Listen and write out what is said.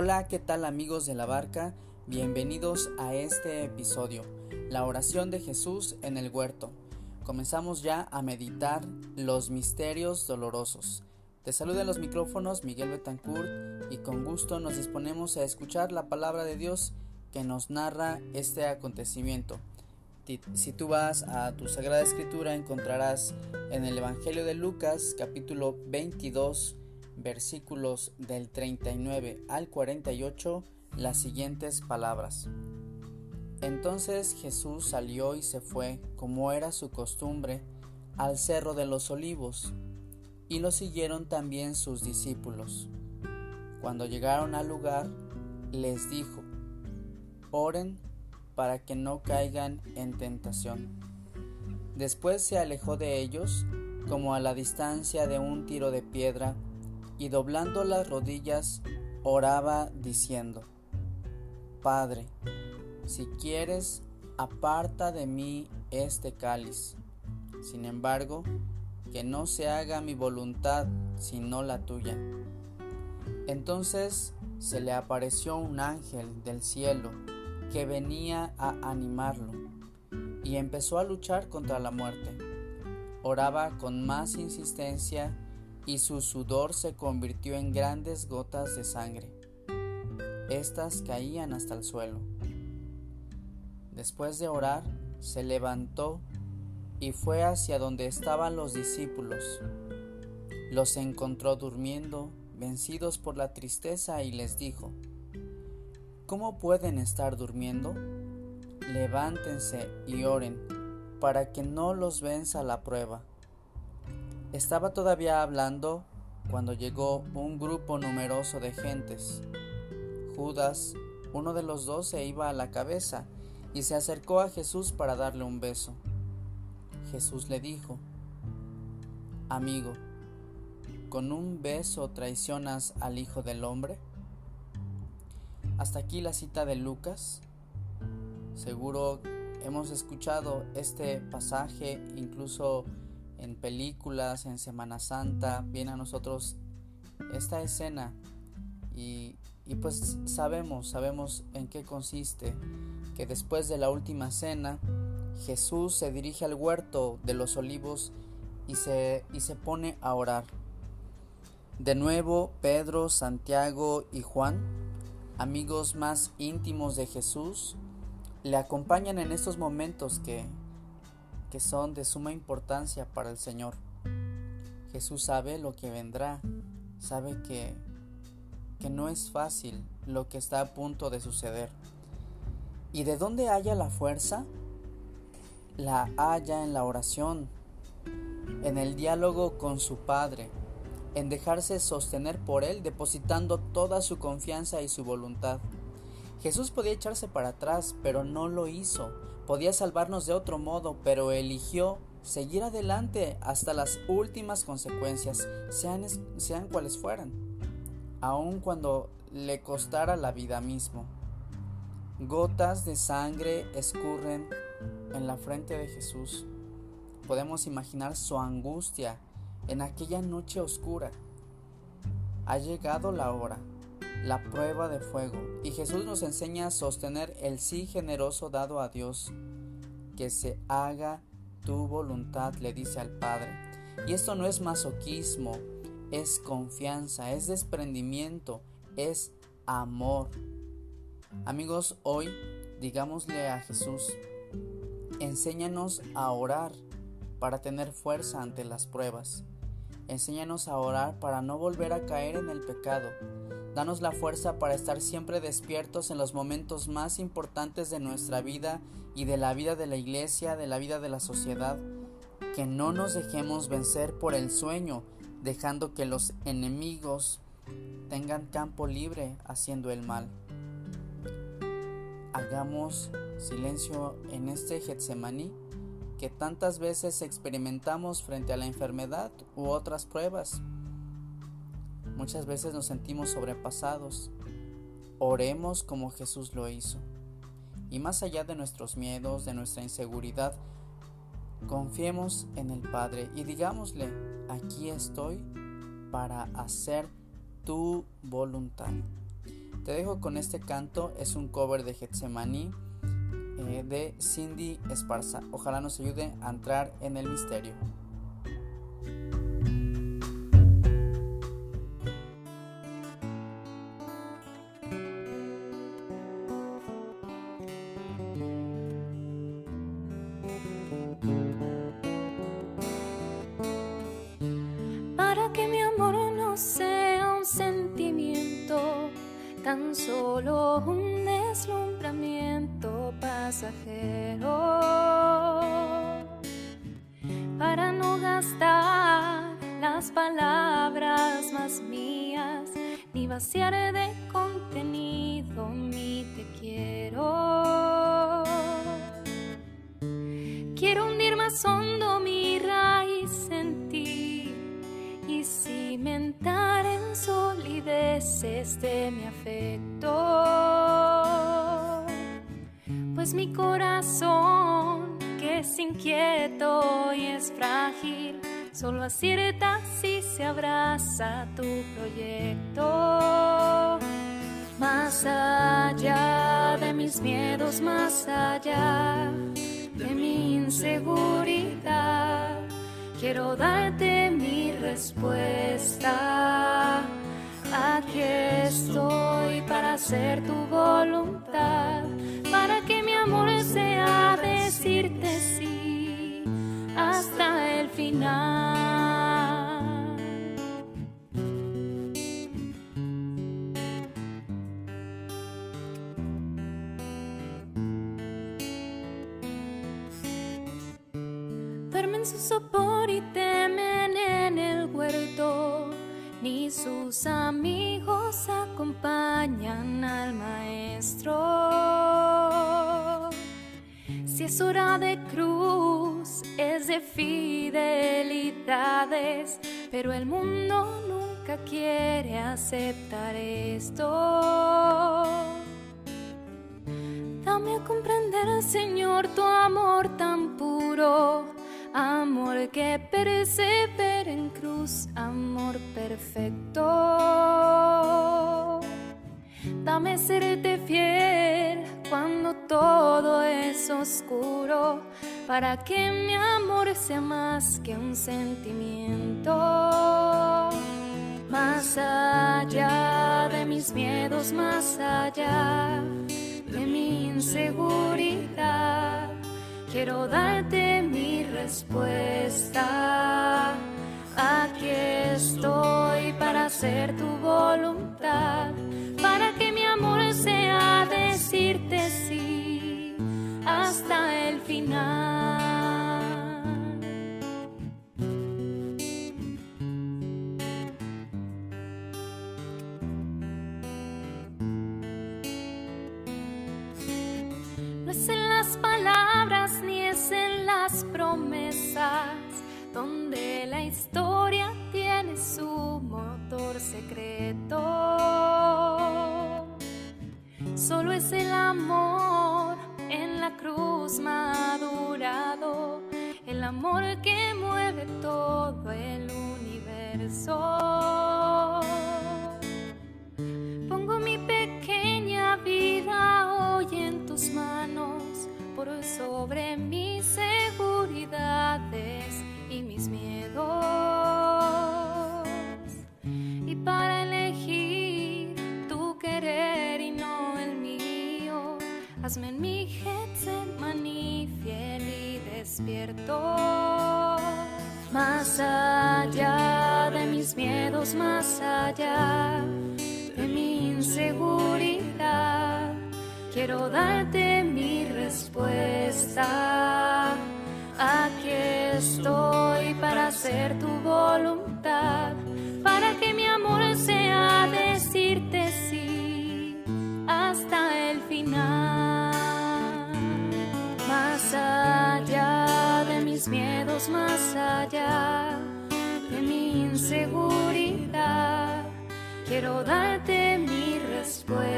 Hola, ¿qué tal amigos de la barca? Bienvenidos a este episodio, la oración de Jesús en el huerto. Comenzamos ya a meditar los misterios dolorosos. Te saluda los micrófonos Miguel Betancourt y con gusto nos disponemos a escuchar la palabra de Dios que nos narra este acontecimiento. Si tú vas a tu Sagrada Escritura encontrarás en el Evangelio de Lucas capítulo 22 versículos del 39 al 48 las siguientes palabras. Entonces Jesús salió y se fue, como era su costumbre, al cerro de los olivos, y lo siguieron también sus discípulos. Cuando llegaron al lugar, les dijo, oren para que no caigan en tentación. Después se alejó de ellos, como a la distancia de un tiro de piedra, y doblando las rodillas, oraba diciendo, Padre, si quieres, aparta de mí este cáliz. Sin embargo, que no se haga mi voluntad, sino la tuya. Entonces se le apareció un ángel del cielo que venía a animarlo y empezó a luchar contra la muerte. Oraba con más insistencia y su sudor se convirtió en grandes gotas de sangre. Estas caían hasta el suelo. Después de orar, se levantó y fue hacia donde estaban los discípulos. Los encontró durmiendo, vencidos por la tristeza, y les dijo, ¿Cómo pueden estar durmiendo? Levántense y oren para que no los venza la prueba. Estaba todavía hablando cuando llegó un grupo numeroso de gentes. Judas, uno de los dos, se iba a la cabeza y se acercó a Jesús para darle un beso. Jesús le dijo, Amigo, ¿con un beso traicionas al Hijo del Hombre? Hasta aquí la cita de Lucas. Seguro hemos escuchado este pasaje incluso en películas, en Semana Santa, viene a nosotros esta escena y, y, pues sabemos, sabemos en qué consiste, que después de la última cena Jesús se dirige al huerto de los olivos y se, y se pone a orar. De nuevo Pedro, Santiago y Juan amigos más íntimos de Jesús, le acompañan en estos momentos que, que son de suma importancia para el Señor. Jesús sabe lo que vendrá, sabe que, que no es fácil lo que está a punto de suceder. ¿Y de dónde haya la fuerza? La haya en la oración, en el diálogo con su Padre, en dejarse sostener por Él, depositando toda su confianza y su voluntad. Jesús podía echarse para atrás, pero no lo hizo. Podía salvarnos de otro modo, pero eligió seguir adelante hasta las últimas consecuencias, sean, sean cuales fueran, aun cuando le costara la vida mismo. Gotas de sangre escurren en la frente de Jesús. Podemos imaginar su angustia en aquella noche oscura. Ha llegado la hora, la prueba de fuego, y Jesús nos enseña a sostener el sí generoso dado a Dios. Que se haga tu voluntad, le dice al Padre. Y esto no es masoquismo, es confianza, es desprendimiento, es amor. Amigos, hoy digámosle a Jesús, enséñanos a orar para tener fuerza ante las pruebas. Enséñanos a orar para no volver a caer en el pecado. Danos la fuerza para estar siempre despiertos en los momentos más importantes de nuestra vida y de la vida de la iglesia, de la vida de la sociedad. Que no nos dejemos vencer por el sueño, dejando que los enemigos tengan campo libre haciendo el mal. Hagamos silencio en este Getsemaní que tantas veces experimentamos frente a la enfermedad u otras pruebas. Muchas veces nos sentimos sobrepasados. Oremos como Jesús lo hizo. Y más allá de nuestros miedos, de nuestra inseguridad, confiemos en el Padre y digámosle, aquí estoy para hacer tu voluntad. Te dejo con este canto, es un cover de Getsemaní eh, de Cindy Esparza. Ojalá nos ayude a entrar en el misterio. Solo un deslumbramiento pasajero. Para no gastar las palabras más mías, ni vaciar de contenido mi te quiero. Quiero hundir más hondo mi raíz en ti y cimentar en solideces de mi afecto. Pues mi corazón, que es inquieto y es frágil, solo acierta si se abraza tu proyecto. Más allá de mis miedos, más allá de mi inseguridad. Quiero darte mi respuesta. Aquí estoy para hacer tu voluntad, para que mi amor sea decirte sí hasta el final. Sopor y temen en el huerto, ni sus amigos acompañan al maestro. Si es hora de cruz, es de fidelidades, pero el mundo nunca quiere aceptar esto. Dame a comprender, Señor, tu amor tan puro, amor que persevera en cruz, amor perfecto. Dame serte fiel cuando todo es oscuro, para que mi amor sea más que un sentimiento. Más allá de mis miedos, más allá de mi inseguridad. Quiero darte mi respuesta. Aquí estoy para hacer tu voluntad, para que mi amor sea decirte sí hasta el final. No es en las palabras madurado, el amor que mueve todo el universo. Pongo mi pequeña vida hoy en tus manos, por sobre mis seguridades y mis miedos. Más allá de mis miedos, más allá de mi inseguridad, quiero darte mi respuesta. Aquí estoy para hacer tu voluntad, más allá de mi inseguridad, quiero darte mi respuesta.